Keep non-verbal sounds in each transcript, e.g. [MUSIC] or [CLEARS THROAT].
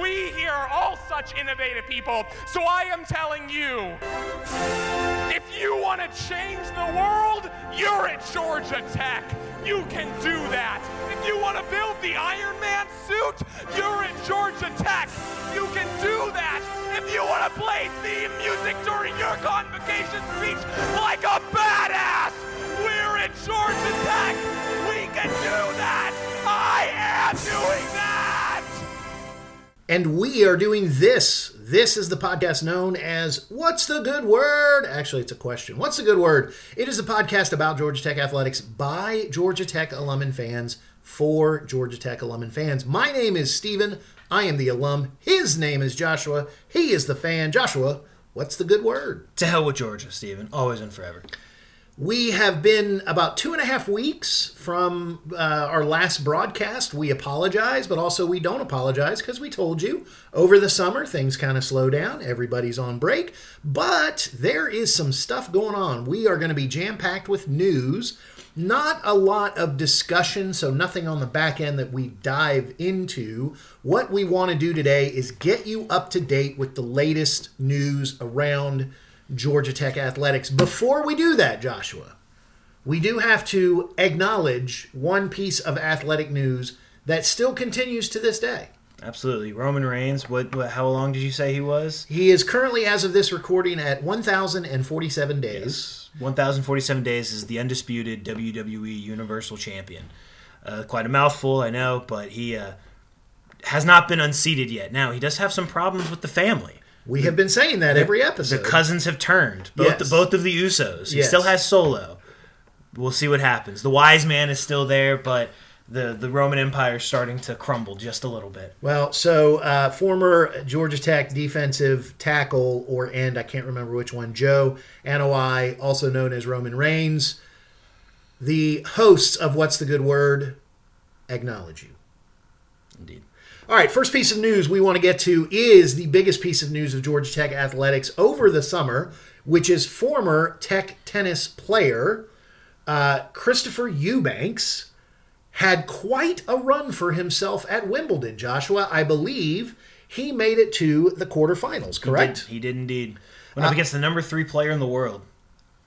We here are all such innovative people. So I am telling you if you want to change the world, you're at Georgia Tech. You can do that. If you want to build the Iron Man suit, you're at Georgia Tech. You can do that. If you want to play theme music during your convocation speech like a badass, we're at Georgia Tech. We can do that. I am doing that. And we are doing this. This is the podcast known as What's the Good Word? Actually, it's a question. What's the good word? It is a podcast about Georgia Tech athletics by Georgia Tech alum and fans for Georgia Tech alum and fans. My name is Steven. I am the alum. His name is Joshua. He is the fan. Joshua, what's the good word? To hell with Georgia, Steven. Always and forever. We have been about two and a half weeks from uh, our last broadcast. We apologize, but also we don't apologize because we told you over the summer things kind of slow down. Everybody's on break, but there is some stuff going on. We are going to be jam packed with news. Not a lot of discussion, so nothing on the back end that we dive into. What we want to do today is get you up to date with the latest news around Georgia Tech athletics. Before we do that, Joshua, we do have to acknowledge one piece of athletic news that still continues to this day. Absolutely. Roman Reigns, what, what how long did you say he was? He is currently, as of this recording, at 1,047 days. 1047 days is the undisputed WWE Universal Champion. Uh, quite a mouthful, I know, but he uh, has not been unseated yet. Now, he does have some problems with the family. We have been saying that every episode. The cousins have turned. Both Yes. the, both of the Usos. He Yes. still has Solo. We'll see what happens. The wise man is still there, but the, the Roman Empire is starting to crumble just a little bit. Well, so uh, former Georgia Tech defensive tackle or end, I can't remember which one, Joe Anoa'i, also known as Roman Reigns, the hosts of What's the Good Word, acknowledge you. Indeed. All right, first piece of news we want to get to is the biggest piece of news of Georgia Tech athletics over the summer, which is former Tech tennis player uh, Christopher Eubanks had quite a run for himself at Wimbledon. Joshua, I believe he made it to the quarterfinals, correct? Uh, He did, he did indeed. Went up against the number three player in the world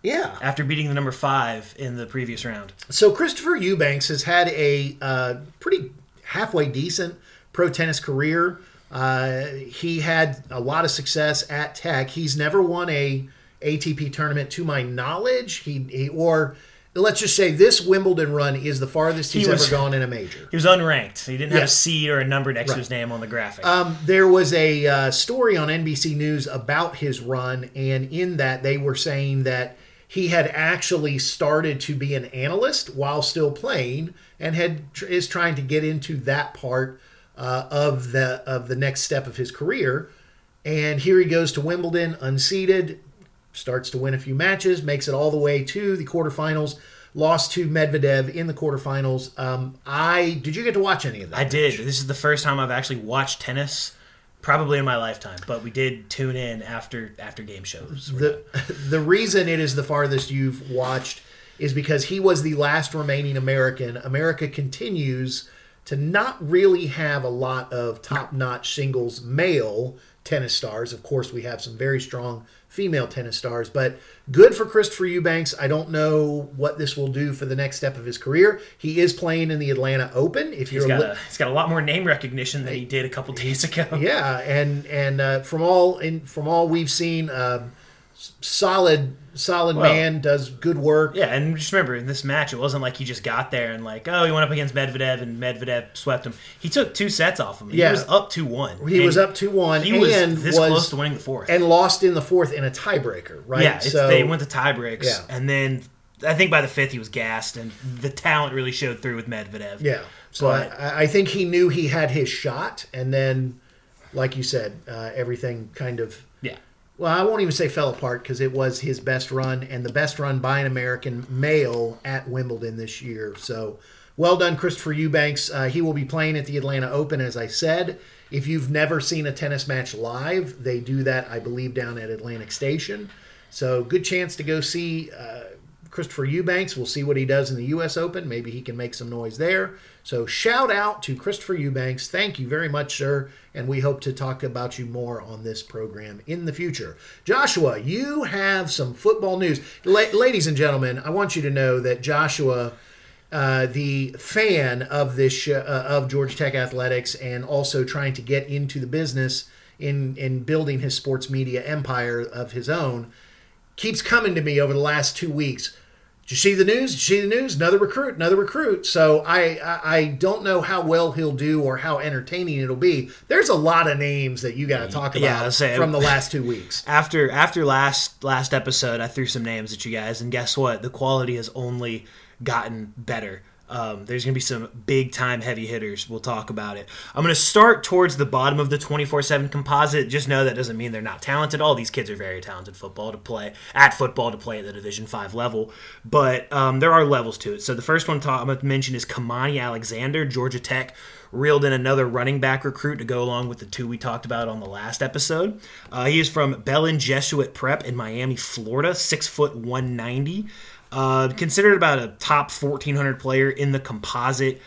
Yeah. after beating the number five in the previous round. So Christopher Eubanks has had a uh, pretty halfway decent pro tennis career. Uh, he had a lot of success at Tech. He's never won a ATP tournament, to my knowledge. He, he or let's just say this Wimbledon run is the farthest he's He was- ever gone in a major. He was unranked. He didn't have a Yes. seed or a number next Right. to his name on the graphic. Um, there was a uh, story on NBC News about his run, and in that they were saying that he had actually started to be an analyst while still playing, and had is trying to get into that part uh, of the of the next step of his career. And here he goes to Wimbledon, unseeded, starts to win a few matches, makes it all the way to the quarterfinals. Lost to Medvedev in the quarterfinals. Um, I did you get to watch any of that? I did. This is the first time I've actually watched tennis, probably in my lifetime. But we did tune in after after game shows. the [LAUGHS] the reason it is the farthest you've watched is because he was the last remaining American. America continues to not really have a lot of top-notch singles male tennis stars. Of course, we have some very strong female tennis stars, but good for Christopher Eubanks. I don't know what this will do for the next step of his career. He is playing in the Atlanta Open. If He's you're got li- a, he's got a lot more name recognition than he did a couple days ago. [LAUGHS] yeah, and and uh, from all in from all we've seen, um, solid solid Well- man does good work. Yeah, and just remember in this match, it wasn't like he just got there and like, oh, he went up against Medvedev and Medvedev swept him. He took two sets off him. Yeah. He was up two one. He was up 2-1 He was this was- close to winning the fourth. and lost in the fourth in a tiebreaker, right? yeah, it's, they went to tiebreaks, Yeah. and then I think by the fifth he was gassed, and the talent really showed through with Medvedev. yeah. So But- I, I think he knew he had his shot, and then, like you said, uh, everything kind of. Well, I won't even say fell apart because it was his best run and the best run by an American male at Wimbledon this year. So well done, Christopher Eubanks. Uh, he will be playing at the Atlanta Open, as I said. If you've never seen a tennis match live, they do that, I believe, down at Atlantic Station. So good chance to go see uh, Christopher Eubanks. We'll see what he does in the U.S. Open. Maybe he can make some noise there. So shout out to Christopher Eubanks. Thank you very much, sir. And we hope to talk about you more on this program in the future. Joshua, you have some football news. La- ladies and gentlemen, I want you to know that Joshua. Uh, the fan of this sh- uh, of Georgia Tech athletics and also trying to get into the business in in building his sports media empire of his own keeps coming to me over the last two weeks. Did you see the news? Did you see the news? Another recruit, another recruit. So I, I I don't know how well he'll do or how entertaining it'll be. There's a lot of names that you got to mm, talk about Yeah, I'll say- from the [LAUGHS] last two weeks. after after last last episode, I threw some names at you guys, and guess what? The quality has only gotten better. Um, there's going to be some big time heavy hitters. We'll talk about it. I'm going to start towards the bottom of the 24 7 composite. Just know that doesn't mean they're not talented. All these kids are very talented football to play at football to play at the Division 5 level. But um, there are levels to it. So the first one I'm going to mention is Kamani Alexander, Georgia Tech reeled in another running back recruit to go along with the two we talked about on the last episode. Uh, he is from Belen Jesuit Prep in Miami, Florida, six foot 190. Uh, considered about a top 1400 player in the composite.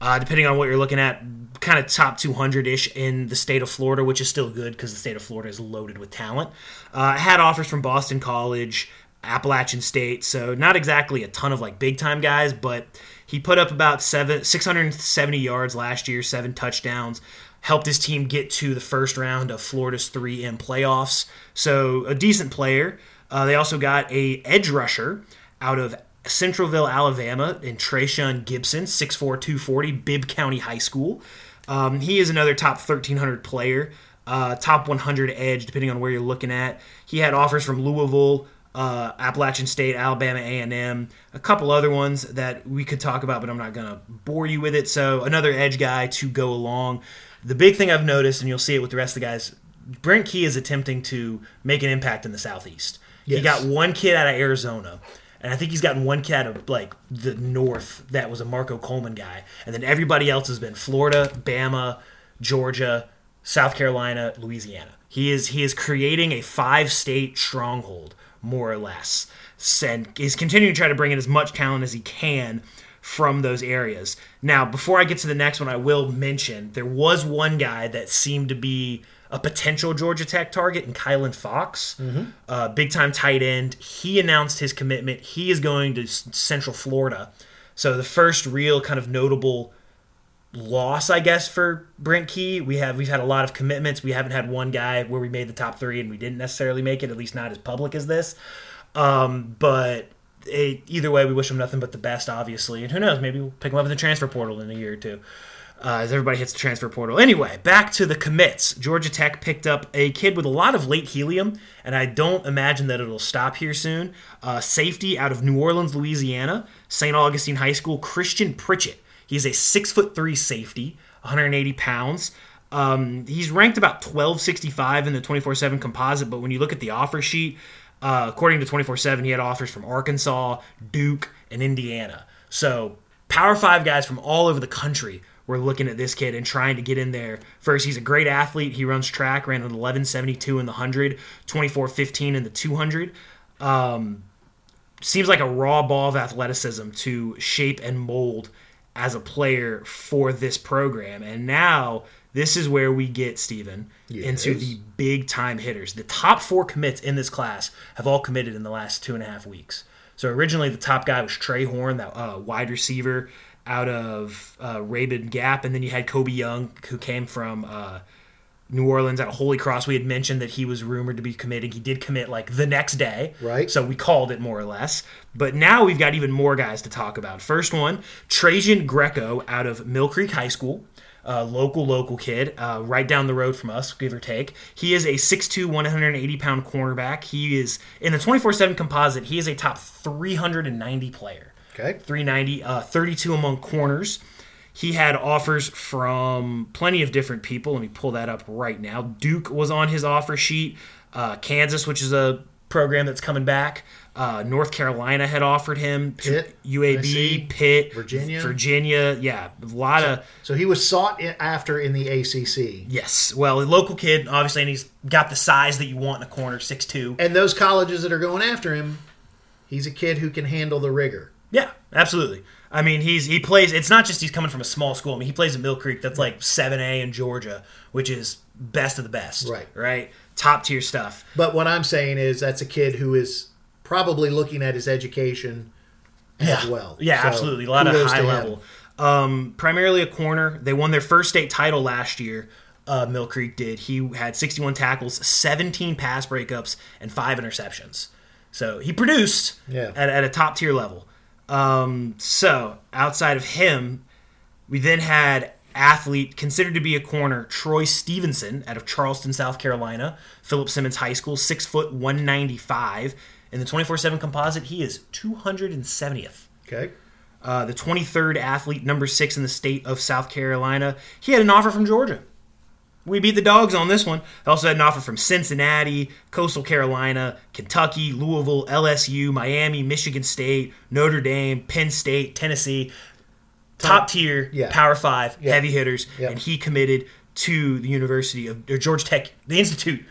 Uh, depending on what you're looking at, kind of top 200 ish in the state of Florida, which is still good because the state of Florida is loaded with talent. Uh, had offers from Boston College, Appalachian State, so not exactly a ton of like big time guys, but he put up about seven 670 yards last year, seven touchdowns. Helped his team get to the first round of Florida's 3M playoffs. So a decent player. Uh, they also got a edge rusher out of Centreville, Alabama, in Trayshawn Gibson, 6'4", 240, Bibb County High School. Um, he is another top 1,300 player, uh, top 100 edge, depending on where you're looking at. He had offers from Louisville, uh, Appalachian State, Alabama A&M, a couple other ones that we could talk about, but I'm not going to bore you with it. So another edge guy to go along. The big thing I've noticed, and you'll see it with the rest of the guys, Brent Key is attempting to make an impact in the Southeast. He got one kid out of Arizona. And I think he's gotten one out of like the north that was a Marco Coleman guy. And then everybody else has been Florida, Bama, Georgia, South Carolina, Louisiana. He is he is creating a five state stronghold, more or less. And he's continuing to try to bring in as much talent as he can from those areas. Now, before I get to the next one, I will mention there was one guy that seemed to be a potential Georgia Tech target in Kylan Fox, uh, big time tight end. He announced his commitment. He is going to Central Florida. So the first real kind of notable loss, I guess, for Brent Key. We have we've had a lot of commitments. We haven't had one guy where we made the top three and we didn't necessarily make it, at least not as public as this. Um, but it, either way, we wish him nothing but the best, obviously. And who knows, maybe we'll pick him up in the transfer portal in a year or two. Uh, as everybody hits the transfer portal. Anyway, back to the commits. Georgia Tech picked up a kid with a lot of late helium, and I don't imagine that it'll stop here soon. Uh, safety out of New Orleans, Louisiana, St. Augustine High School, Christian Pritchett. He's a six foot three safety, 180 pounds. Um, he's ranked about 1265 in the 24 7 composite, but when you look at the offer sheet, uh, according to 24 7, he had offers from Arkansas, Duke, and Indiana. So, Power Five guys from all over the country were looking at this kid and trying to get in there. First, he's a great athlete. He runs track, ran an 1172 in the 100, 2415 in the 200. Um, seems like a raw ball of athleticism to shape and mold as a player for this program. And now this is where we get Steven into the big time hitters. The top four commits in this class have all committed in the last two and a half weeks. So originally the top guy was Trey Horn, that uh, wide receiver out of uh, Rabun Gap, and then you had Kobe Young, who came from uh, New Orleans out of Holy Cross. We had mentioned that he was rumored to be committing. He did commit like the next day, Right. So we called it more or less. But now we've got even more guys to talk about. First one, Trajan Greco out of Mill Creek High School. Uh, local, local kid, uh, right down the road from us, give or take. He is a 6'2, 180 pound cornerback. He is in the 24 7 composite, he is a top 390 player. Okay. 390, uh, 32 among corners. He had offers from plenty of different people. Let me pull that up right now. Duke was on his offer sheet. Uh, Kansas, which is a program that's coming back. Uh, North Carolina had offered him. Pitt, UAB, Tennessee, Pitt, Virginia. Virginia. Yeah, a lot of So he was sought after in the ACC. yes. Well, a local kid, obviously, and he's got the size that you want in a corner, six two. And those colleges that are going after him, He's a kid who can handle the rigor. Yeah, absolutely. I mean, he's he plays. It's not just he's coming from a small school. I mean, he plays at Mill Creek. That's like seven A in Georgia, which is best of the best. Right. Right. Top tier stuff. But what I'm saying is that's a kid who is probably looking at his education as well. Yeah, So, absolutely. A lot of high level. Um, primarily a corner. They won their first state title last year. Uh, Mill Creek did. He had 61 tackles, 17 pass breakups, and five interceptions. So he produced Yeah. at, at a top tier level. Um, so outside of him, we then had athlete considered to be a corner Troy Stevenson out of Charleston, South Carolina, Philip Simmons High School, six foot one ninety five. In the twenty four seven composite, he is two hundred and seventieth. Okay. Uh, the 23rd athlete, number six in the state of South Carolina. He had an offer from Georgia. We beat the dogs on this one. They also had an offer from Cincinnati, Coastal Carolina, Kentucky, Louisville, LSU, Miami, Michigan State, Notre Dame, Penn State, Tennessee. Top tier, Yeah. Power Five, Yeah. heavy hitters, Yeah. and he committed to the University of or Georgia Tech, the Institute,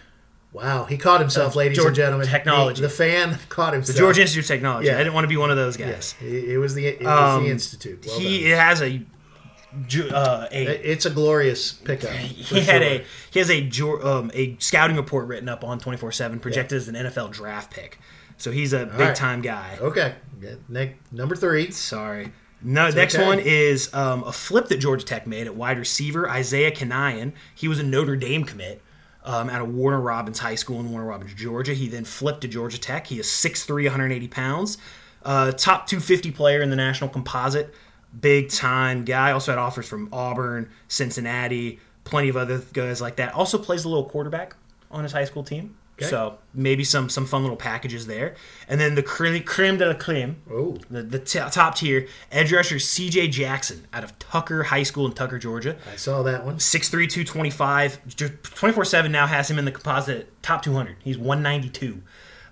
Wow, he caught himself, Uh, ladies Georgia and gentlemen. Technology. The, the fan [LAUGHS] caught the George Institute of Technology. Yeah. I didn't want to be one of those guys. Yes, it, it was the it was Um, the institute. Well he done. has a uh, a it's a glorious pickup. he had sure. a he has a um, a scouting report written up on 24/7 projected as an NFL draft pick. So he's a big right. time guy. okay. Yeah, number three. Sorry. No, next okay. one is um, a flip that Georgia Tech made at wide receiver Isaiah Canion. He was a Notre Dame commit um, out of Warner Robins High School in Warner Robins, Georgia. He then flipped to Georgia Tech. He is 6'3", 180 pounds. Uh, top 250 player in the national composite. Big time guy. Also had offers from Auburn, Cincinnati, plenty of other guys like that. Also plays a little quarterback on his high school team. Okay. So maybe some some fun little packages there. And then the creme, creme de la creme, Oh, the, the t- top tier edge rusher CJ Jackson out of Tucker High School in Tucker, Georgia. I saw that one. 6'3", 225. 24-7 now has him in the composite top 200. He's 192.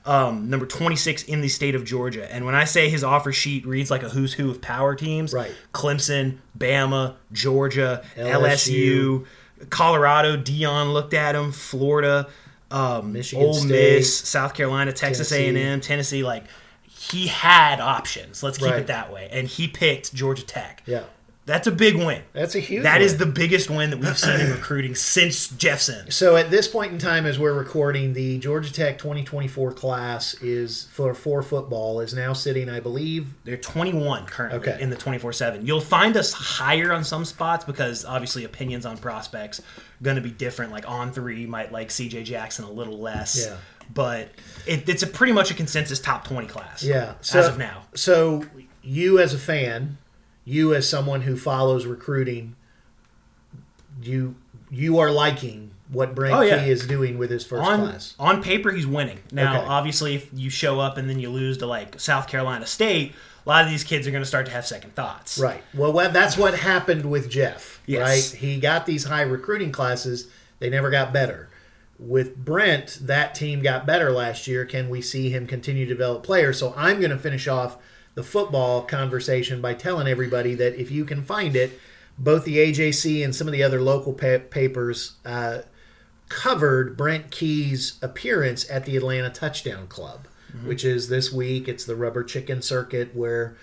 Um, number 26 in the state of Georgia. And when I say his offer sheet reads like a who's who of power teams, Right. Clemson, Bama, Georgia, LSU. LSU, Colorado, Deion looked at him, Florida, um, Michigan Ole State, Miss, South Carolina, Texas Tennessee. A&M, Tennessee. Like he had options. Let's keep Right. it that way. And he picked Georgia Tech. Yeah, That's a big win. that's a huge. That one. is the biggest win that we've seen in [CLEARS THROAT] recruiting since Jeffson. So at this point in time, as we're recording, the Georgia Tech 2024 class is for for football is now sitting, I believe. They're 21 currently Okay. in the 24/7. You'll find us higher on some spots because obviously opinions on prospects going to be different. Like On3 might like CJ Jackson a little less. Yeah. But it, it's a pretty much a consensus top 20 class. Yeah, as of now. So you as a fan, you as someone who follows recruiting, you you are liking what Brent Oh, yeah. Key is doing with his first on class. on paper he's winning. Now, Okay. obviously, if you show up and then you lose to like South Carolina State, a lot of these kids are going to start to have second thoughts. Right. Well, that's what happened with Jeff. Yes. Right. He got these high recruiting classes. They never got better. With Brent, that team got better last year. Can we see him continue to develop players? So I'm going to finish off the football conversation by telling everybody that if you can find it, both the AJC and some of the other local pa- papers uh, covered Brent Key's appearance at the Atlanta Touchdown Club, which is this week. It's the Rubber Chicken Circuit where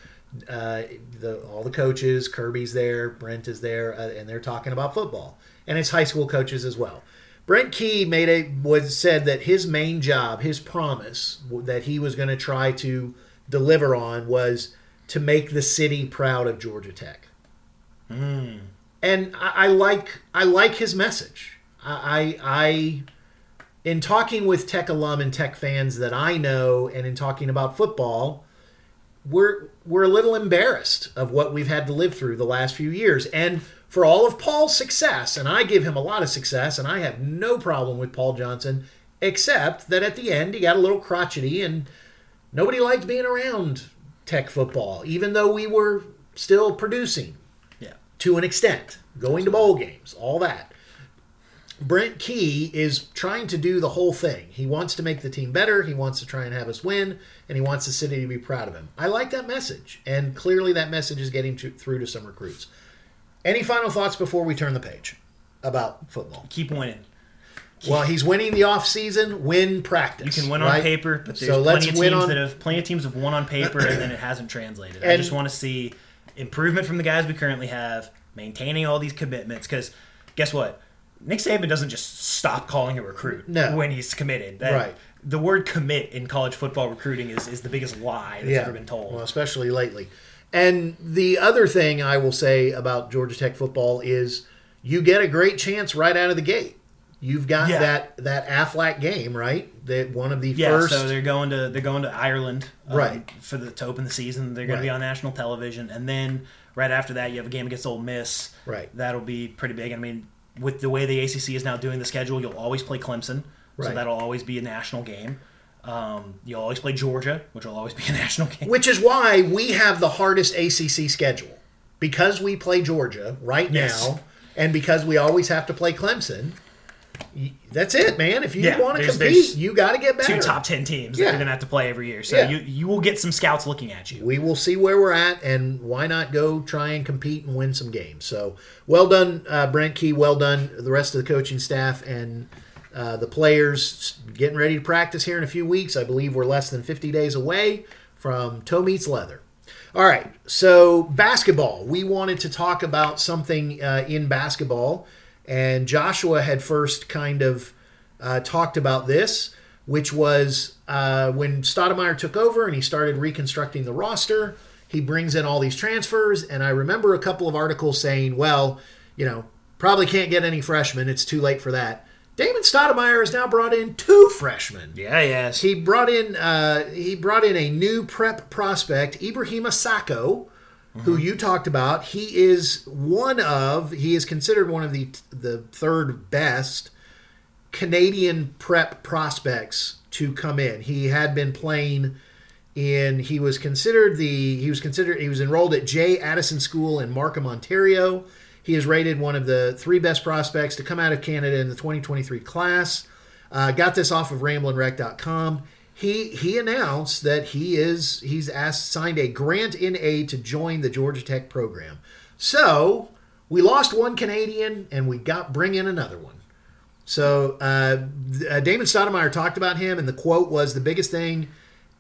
uh, the all the coaches, Kirby's there, Brent is there, uh, and they're talking about football, and it's high school coaches as well. Brent Key made a was said that his main job, his promise that he was going to try to deliver on was to make the city proud of Georgia Tech. Hmm. And I, I like I like his message. I, I I in talking with Tech alum and Tech fans that I know, and in talking about football, we're we're a little embarrassed of what we've had to live through the last few years, and for all of Paul's success, and I give him a lot of success, and I have no problem with Paul Johnson, except that at the end he got a little crotchety, and nobody liked being around Tech football, even though we were still producing Yeah. to an extent, going to bowl games, all that. Brent Key is trying to do the whole thing. He wants to make the team better. He wants to try and have us win, and he wants the city to be proud of him. I like that message, and clearly that message is getting to, through to some recruits. Any final thoughts before we turn the page about football? Keep winning. Well, he's winning the off season. Win practice. You can win right? on paper, but there's So let's plenty of win teams on- that have plenty of teams have won on paper and then it hasn't translated. I just want to see improvement from the guys we currently have, maintaining all these commitments. Because guess what, Nick Saban doesn't just stop calling a recruit No. when he's committed. That- Right. The word commit in college football recruiting is, is the biggest lie that's ever been told. Well, especially lately. And the other thing I will say about Georgia Tech football is you get a great chance right out of the gate. You've got Yeah. that that Aflac game, right? That one of the yeah, first so they're going to they're going to Ireland, um, Right. for the to open the season. They're going to be on national television, and then right after that, you have a game against Ole Miss. Right. that'll be pretty big. I mean, with the way the ACC is now doing the schedule, you'll always play Clemson, so that'll always be a national game. Um, you'll always play Georgia, which will always be a [LAUGHS] national game. which is why we have the hardest ACC schedule because we play Georgia right Yes. now, and because we always have to play Clemson. That's it, man. If you Yeah, want to compete, there's you got to get better. Two top ten teams Yeah. that you're going to have to play every year, so Yeah. you you will get some scouts looking at you. we will see where we're at, and why not go try and compete and win some games? So, well done, uh, Brent Key. Well done, the rest of the coaching staff and uh, the players. Getting ready to practice here in a few weeks. I believe we're less than 50 days away from toe meets leather. All right, so basketball. We wanted to talk about something uh, in basketball, and Joshua had first kind of uh, talked about this, which was uh, when Stoudamire took over and he started reconstructing the roster. He brings in all these transfers, and I remember a couple of articles saying, "Well, you know, probably can't get any freshmen. It's too late for that." Damon Stoudamire has now brought in two freshmen. Yeah, yes. He brought in uh, he brought in a new prep prospect, Ibrahima Sacko, who you talked about. He is one of he is considered one of the the third best Canadian prep prospects to come in. He had been playing in he was considered the he was considered he was enrolled at J Addison School in Markham, Ontario. He is rated one of the three best prospects to come out of Canada in the 2023 class. Uh, got this off of ramblinwreck.com. He he announced that he is he's asked signed a grant in aid to join the Georgia Tech program. So we lost one Canadian and we got bring in another one. So uh, uh, Damon Stoudamire talked about him, and the quote was the biggest thing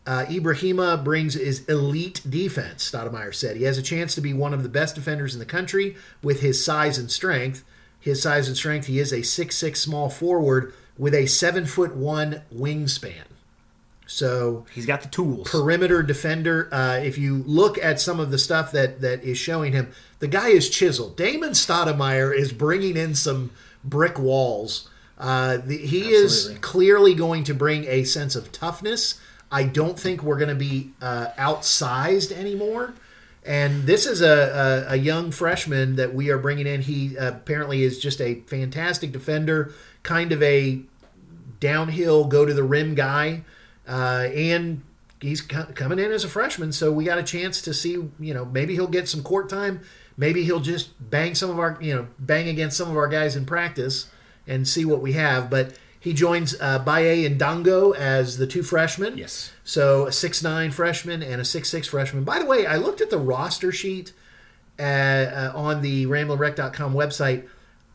uh, Ibrahima brings is elite defense. Stoudamire said he has a chance to be one of the best defenders in the country with his size and strength. His size and strength. He is a six-six small forward with a seven foot one wingspan. So He's got the tools. perimeter defender. Uh, if you look at some of the stuff that that is showing him, the guy is chiseled. Damon Stoudamire is bringing in some brick walls. Uh, the, he is clearly going to bring a sense of toughness. I don't think we're going to be uh, outsized anymore. And this is a, a, a young freshman that we are bringing in. He apparently is just a fantastic defender, kind of a downhill, go to the rim guy, uh, and he's co- coming in as a freshman. So we got a chance to see, you know, maybe he'll get some court time. Maybe he'll just bang some of our, you know, bang against some of our guys in practice and see what we have. But he joins uh, Baye Ndongo as the two freshmen. Yes. So a six nine freshman and a six six freshman. By the way, I looked at the roster sheet uh, uh, on the RamblinWreck.com website.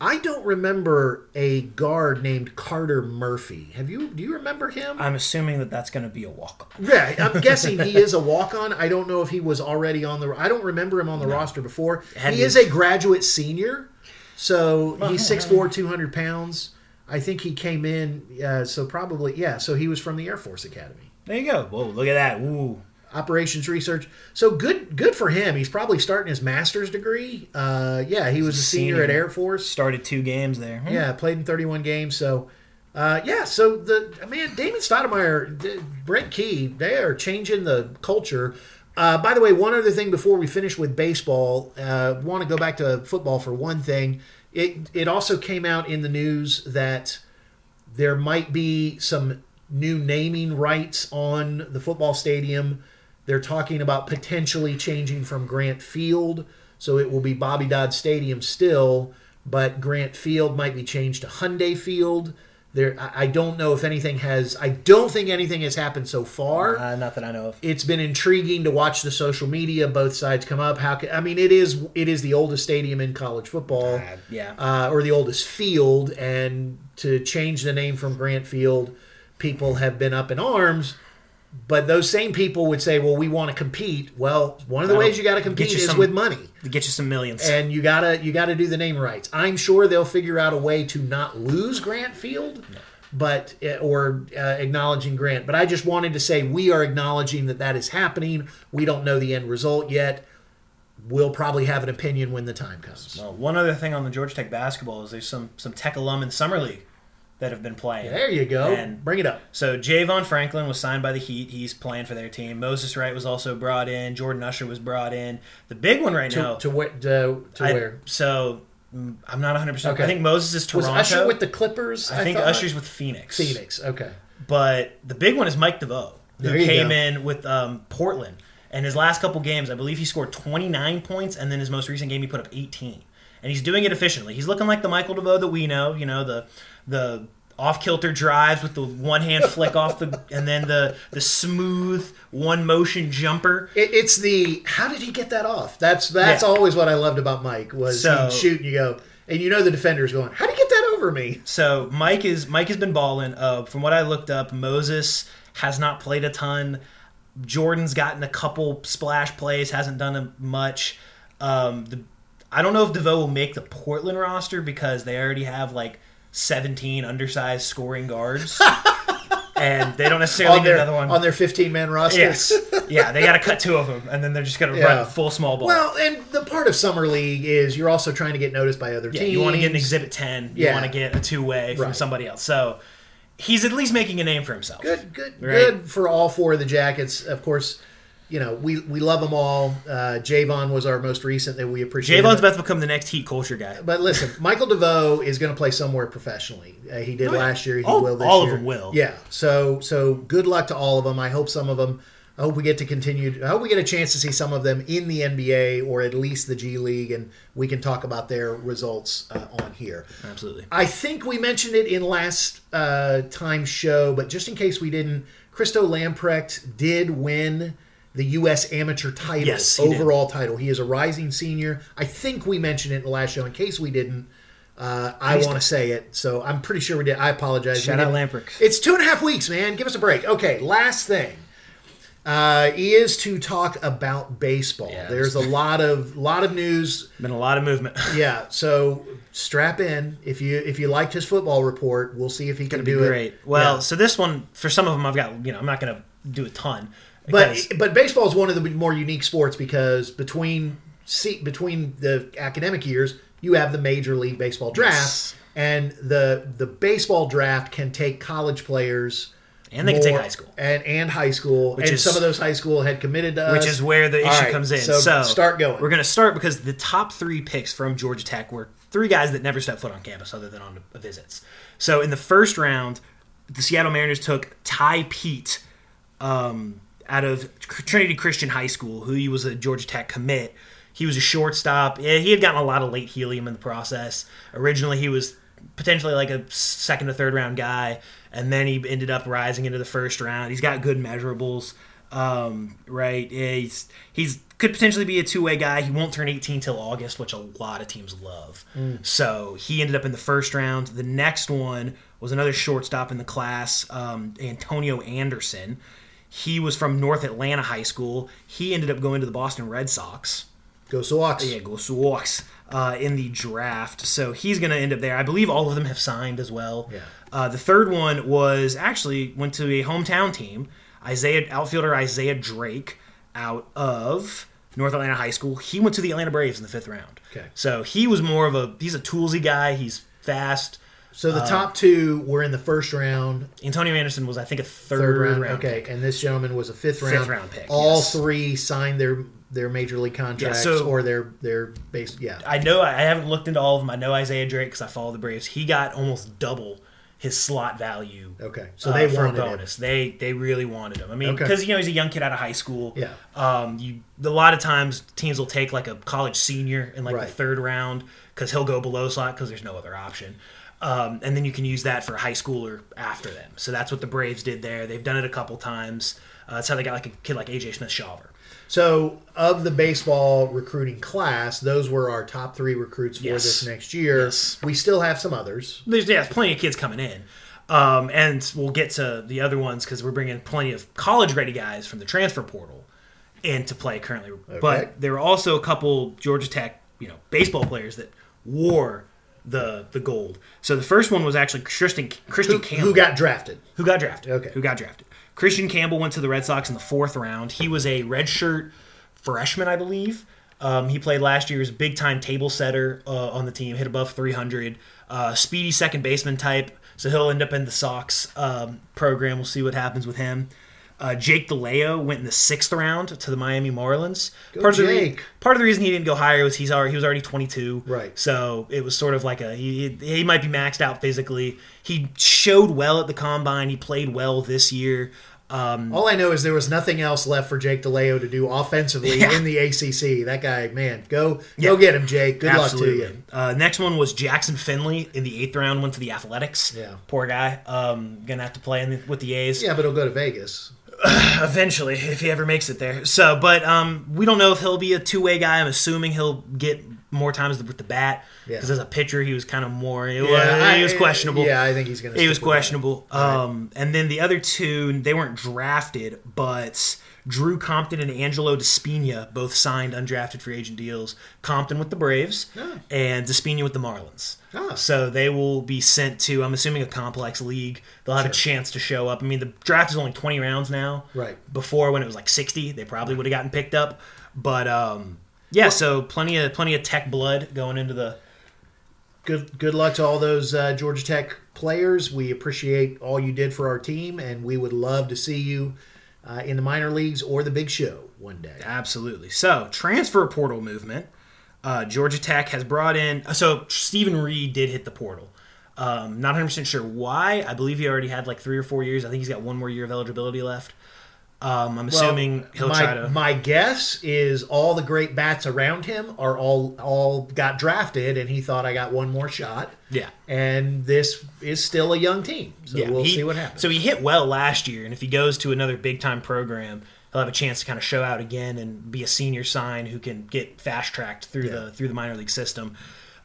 I don't remember a guard named Carter Murphy. Have you? Do you remember him? I'm assuming that that's going to be a walk. On. Yeah, I'm [LAUGHS] guessing he is a walk on. I don't know if he was already on the. I don't remember him on the roster before. Had He is a graduate senior, so he's 6'4", 200 pounds. I think he came in. Uh, so probably yeah. So he was from the Air Force Academy. There you go. Whoa, look at that. Ooh. Operations research. So good, good for him. He's probably starting his master's degree. Uh, yeah, he was a senior, Senior. at Air Force. Started two games there. Hmm. Yeah, played in 31 games. So, uh, yeah. So the man, Damon Stoudamire, Brent Key, they are changing the culture. Uh, by the way, one other thing before we finish with baseball, uh, want to go back to football for one thing. It it also came out in the news that there might be some new naming rights on the football stadium. They're talking about potentially changing from Grant Field, so it will be Bobby Dodd Stadium still, but Grant Field might be changed to Hyundai Field. There, I don't know if anything has. I don't think anything has happened so far. Uh, not that I know of. it's been intriguing to watch the social media both sides come up how can, i mean it is it is the oldest stadium in college football Uh, yeah. uh, or the oldest field and to change the name from grant field people have been up in arms but those same people would say well we want to compete well one of the That'll ways you got to compete you is some- with money To get you some millions. and you gotta you gotta do the name rights. I'm sure they'll figure out a way to not lose Grant Field, but uh, or uh, acknowledging Grant. But I just wanted to say we are acknowledging that that is happening. We don't know the end result yet. We'll probably have an opinion when the time comes. Well, one other thing on the Georgia Tech basketball is there's some some Tech alum in summer league that have been playing. There you go. And- Bring it up. So Javon Franklin was signed by the Heat. He's playing for their team. Moses Wright was also brought in. Jordan Usher was brought in. The big one right To, now. to where? To, to I- where? So mm, I'm not 100. percent I think Moses is Was Toronto. Usher with the Clippers? I think thought? Usher's with Phoenix. Phoenix. Okay. But the big one is Mike DeVoe, who came go. in with um, Portland. And his last couple games, I believe he scored 29 points, and then his most recent game he put up 18. And he's doing it efficiently. He's looking like the Michael DeVoe that we know, you know, the the off kilter drives with the one hand [LAUGHS] flick off the, and then the the smooth one motion jumper. It, it's the how did he get that off? That's that's Yeah. always what I loved about Mike was So- he'd shoot and you go and you know the defender's going how would he get that over me? So Mike is Mike has been balling. Uh, from what I looked up, Moses has not played a ton. Jordan's gotten a couple splash plays, hasn't done a- much. Um, the, I don't know if DeVoe will make the Portland roster because they already have like 17 undersized scoring guards, [LAUGHS] and they don't necessarily on need their another one. on their 15 man roster. yes, yeah, they got to cut two of them, and then they're just gonna Yeah. run full small ball. Well, and the part of summer league is you're also trying to get noticed by other yeah, teams. you want to get an exhibit 10, you Yeah. want to get a two way from Right. somebody else. So he's at least making a name for himself. Good, good, Right. good for all four of the Jackets. Of course, you know we we love them all. Uh, Javon was our most recent that we appreciate. Javon's about to become the next Heat culture guy. But listen, [LAUGHS] Michael DeVoe is going to play somewhere professionally. Uh, he did Oh, yeah. last year. He All- will this all of them will. Yeah. So so good luck to all of them. I hope some of them. I hope we get to continue. I hope we get a chance to see some of them in the NBA or at least the G League, and we can talk about their results uh, on here. Absolutely. I think we mentioned it in last uh, time's show, but just in case we didn't, Christo Lamprecht did win the U.S. amateur title, Yes, he did. overall title. He is a rising senior. I think we mentioned it in the last show. In case we didn't, uh, I want to say it, so I'm pretty sure we did. I apologize. Shout out didn't- It's two and a half weeks, man. Give us a break. Okay, last thing. Uh, is to talk about baseball. Yeah, There's a lot of lot of news Been a lot of movement. [LAUGHS] yeah, so strap in. If you if you liked his football report, we'll see if he can do great. it. Well, Yeah. so this one for some of them, I've got you know I'm not going to do a ton. But because- but baseball is one of the more unique sports because between see, between the academic years, you have the Major League Baseball draft, Yes. and the the baseball draft can take college players. And they can take high school. and and high school, Which and is- some of those high school had committed to us, which is where the issue right, comes in. So, So, start going. We're going to start because the top three picks from Georgia Tech were three guys that never stepped foot on campus other than on visits. So in the first round, the Seattle Mariners took Tai Peete um, out of Trinity Christian High School, who he was a Georgia Tech commit. He was a shortstop. Yeah, He had gotten a lot of late helium in the process. Originally, he was potentially like a second to third round guy, and then he ended up rising into the first round. He's got good measurables, um, right? Yeah, He's he's could potentially be a two way guy. He won't turn 18 till August, which a lot of teams love. So he ended up in the first round. The next one was another shortstop in the class, um, Antonio Anderson. He was from North Atlanta High School. He ended up going to the Boston Red Sox. Go Sox. Yeah, go Sox uh, in the draft. So he's going to end up there. I believe all of them have signed as well. Yeah. Uh, the third one was actually went to a hometown team. Isaiah outfielder Isaiah Drake out of North Atlanta High School. He went to the Atlanta Braves in the fifth round. Okay. So he was more of a he's a toolsy guy. He's fast. So Uh, the top two were in the first round. Antonio Anderson was I think a third, third round. round okay, pick. and this gentleman was a fifth round. Fifth round pick, All yes. three signed their their major league contracts so- or their their base. Yeah, I know I haven't looked into all of them. I know Isaiah Drake because I follow the Braves. He got almost double his slot value. Okay, so uh, they for a wanted him. bonus. They they really wanted him. I mean, Okay. because you know he's a young kid out of high school. Yeah. Um, you a lot of times teams will take like a college senior in like Right. the third round because he'll go below slot because there's no other option. Um, and then you can use that for a high schooler after them. So that's what the Braves did there. They've done it a couple times. Uh, that's how they got like a kid like AJ Smith Shawver. So, of the baseball recruiting class, those were our top three recruits for Yes. this next year. Yes. We still have some others. There's yeah, plenty of kids coming in. Um, and we'll get to the other ones because we're bringing plenty of college ready guys from the transfer portal into play currently. But there were also a couple Georgia Tech, you know, baseball players that wore the the gold. So the first one was actually Christian Christian Campbell, Who got drafted? who got drafted. Okay. Who got drafted. Christian Campbell went to the Red Sox in the fourth round. He was a redshirt freshman, I believe. Um, he played last year's big time table setter uh, on the team, hit above 300. Uh, speedy second baseman type, so he'll end up in the Sox um, program. We'll see what happens with him. Uh, Jake DeLeo went in the sixth round to the Miami Marlins. part of the re- part of the reason he didn't go higher was he's already he was already 22. Right. So it was sort of like a he he might be maxed out physically. He showed well at the combine. He played well this year. Um, All I know is there was nothing else left for Jake DeLeo to do offensively [LAUGHS] Yeah. in the ACC. That guy, man, go Yeah. go get him, Jake. Good absolutely. luck to you. Uh, next one was Jackson Finley in the eighth round. Went to the Athletics. Yeah. Poor guy. Um, gonna have to play in the, with the A's. Yeah, but he'll go to Vegas. [SIGHS] eventually if he ever makes it there. So, but um, we don't know if he'll be a two way guy. I'm assuming he'll get more times with the bat Yeah. because as a pitcher he was kind of more. He, was, he was questionable. Yeah, I think he's going to. He was questionable. Um, and then the other two, they weren't drafted, but Drew Compton and Angelo DiSpigna both signed undrafted free agent deals. Compton with the Braves Oh. and DiSpigna with the Marlins. Ah. So they will be sent to, I'm assuming, a complex league. They'll have a chance to show up. I mean, the draft is only 20 rounds now. Right. Before, when it was like 60, they probably would have gotten picked up. But um, yeah, so plenty of plenty of tech blood going into the Good good luck to all those uh, Georgia Tech players. We appreciate all you did for our team, and we would love to see you uh, in the minor leagues or the big show one day. Absolutely. So, transfer portal movement. Uh, Georgia Tech has brought in. So, Stephen Reed did hit the portal. Um, not 100% sure why. I believe he already had like three or four years. I think he's got one more year of eligibility left. Um, I'm assuming he'll my, try to. My guess is all the great bats around him are all all got drafted, and he thought I got one more shot. yeah. And this is still a young team, so Yeah, we'll he- see what happens. So he hit well last year, and if he goes to another big time program, he'll have a chance to kind of show out again and be a senior sign who can get fast tracked through the through the minor league system.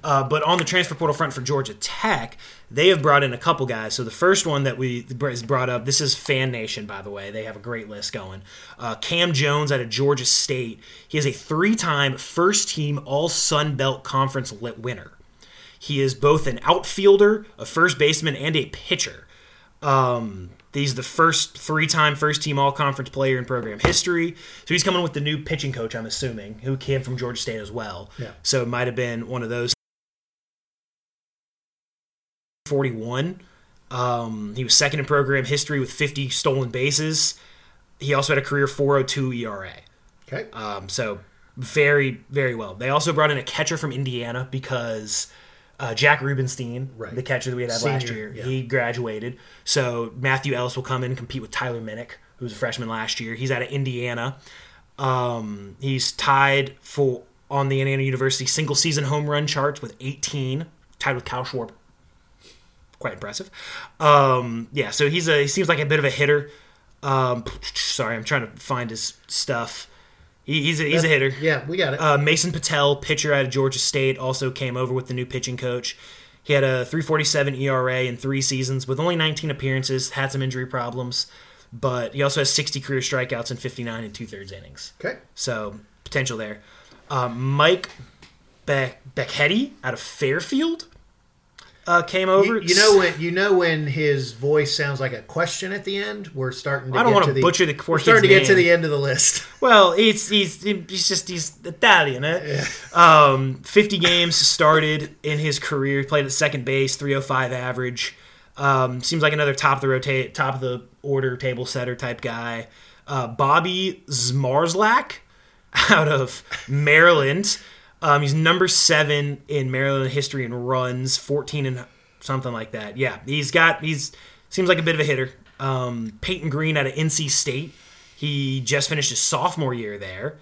Uh, but on the transfer portal front for Georgia Tech, they have brought in a couple guys. So the first one that we is brought up, this is Fan Nation, by the way. They have a great list going. Uh, Cam Jones out of Georgia State. He is a three-time first-team All Sun Belt Conference lit winner. He is both an outfielder, a first baseman, and a pitcher. Um, he's the first three-time first-team All-Conference player in program history. So he's coming with the new pitching coach, I'm assuming, who came from Georgia State as well. Yeah. So it might have been one of those. 41. Um, he was second in program history with 50 stolen bases. He also had a career 402 ERA. okay, Um, so very, very well. They also brought in a catcher from Indiana because uh, Jack Rubenstein, Right. the catcher that we had last year, yeah. he graduated. So Matthew Ellis will come in and compete with Tyler Minnick, who was a freshman last year. He's out of Indiana. Um, he's tied for on the Indiana University single season home run charts with 18, tied with Kyle Schwarber. Quite impressive. Um, yeah, so he's a he seems like a bit of a hitter. Um, sorry, I'm trying to find his stuff. He, he's a, he's a hitter. yeah, we got it. Uh, Mason Patel, pitcher out of Georgia State, also came over with the new pitching coach. He had a 347 ERA in three seasons with only 19 appearances, had some injury problems, but he also has 60 career strikeouts and 59 and two thirds innings. okay, So potential there. Um, Mike Be- Becchetti out of Fairfield uh, came over. you, you know when you know when his voice sounds like a question at the end. We're starting. To I don't get wanna the, butcher the We're starting to get to the end of the list. [LAUGHS] Well, he's he's he's just he's Italian. Eh? Um, Fifty games started in his career. Played at second base, three hundred five average. Um, seems like another top of the rotate, top of the order table setter type guy. Uh, Bobby Zmarzlak [LAUGHS] out of Maryland. Um, he's number seven in Maryland history in runs, fourteen and something like that. Yeah, he's got he's seems like a bit of a hitter. Um, Peyton Green out of NC State. He just finished his sophomore year there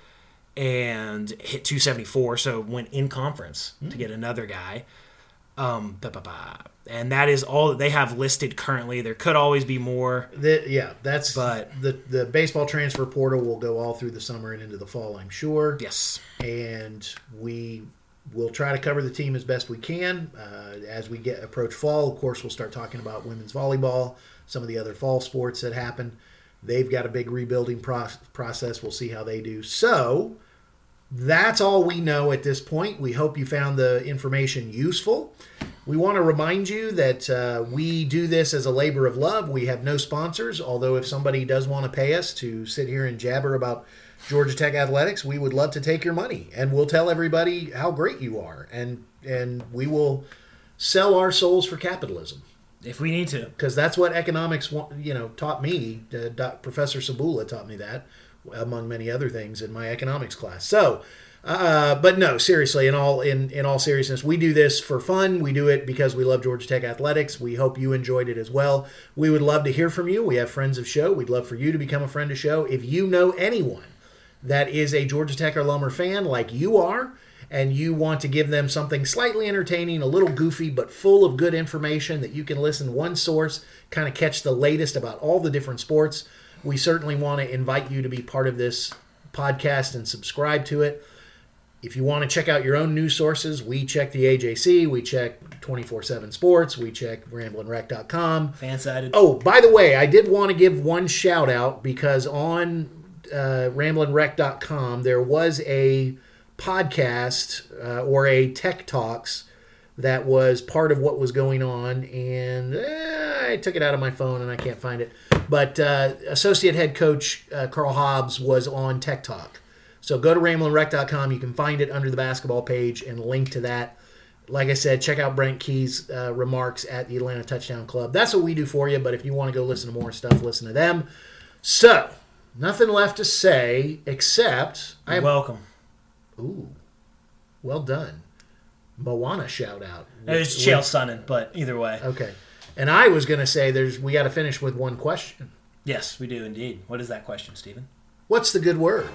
and hit 274, so went in conference to get another guy. Um, and that is all that they have listed currently. There could always be more. The, yeah, that's But- the the baseball transfer portal will go all through the summer and into the fall, I'm sure. Yes. and we will try to cover the team as best we can. Uh, as we get approach fall, of course, we'll start talking about women's volleyball, some of the other fall sports that happen. They've got a big rebuilding pro- process. We'll see how they do. So that's all we know at this point. We hope you found the information useful. We want to remind you that uh, we do this as a labor of love. We have no sponsors, although if somebody does want to pay us to sit here and jabber about Georgia Tech athletics, we would love to take your money, and we'll tell everybody how great you are, and and we will sell our souls for capitalism If we need to. because that's what economics you know taught me. Uh, Professor Sabula taught me that, among many other things in my economics class. So, uh, but no, seriously, in all in in all seriousness, we do this for fun. We do it because we love Georgia Tech athletics. We hope you enjoyed it as well. We would love to hear from you. We have friends of show. We'd love for you to become a friend of show. If you know anyone that is a Georgia Tech or Lumber fan like you are, and you want to give them something slightly entertaining, a little goofy, but full of good information that you can listen one source, kind of catch the latest about all the different sports, we certainly want to invite you to be part of this podcast and subscribe to it. If you want to check out your own news sources, we check the AJC, we check 24 7 Sports, we check ramblinwreck.com. Fan-sided. Oh, by the way, I did want to give one shout out because on uh, ramblinwreck.com there was a podcast uh, or a Tech Talks that was part of what was going on, and eh, I took it out of my phone and I can't find it. But uh, associate head coach uh, Karl Hobbs was on Tech Talk. So go to ramblinwreck.com. You can find it under the basketball page and link to that like I said, check out Brent Key's uh, remarks at the Atlanta Touchdown Club. That's what we do for you. But if you want to go listen to more stuff, listen to them. So, nothing left to say except I welcome. ooh, well done, Moana shout out. It's Chael Sonnen, but either way. Okay, and I was going to say there's we got to finish with one question. Yes, we do indeed. What is that question, Steven? What's the good word?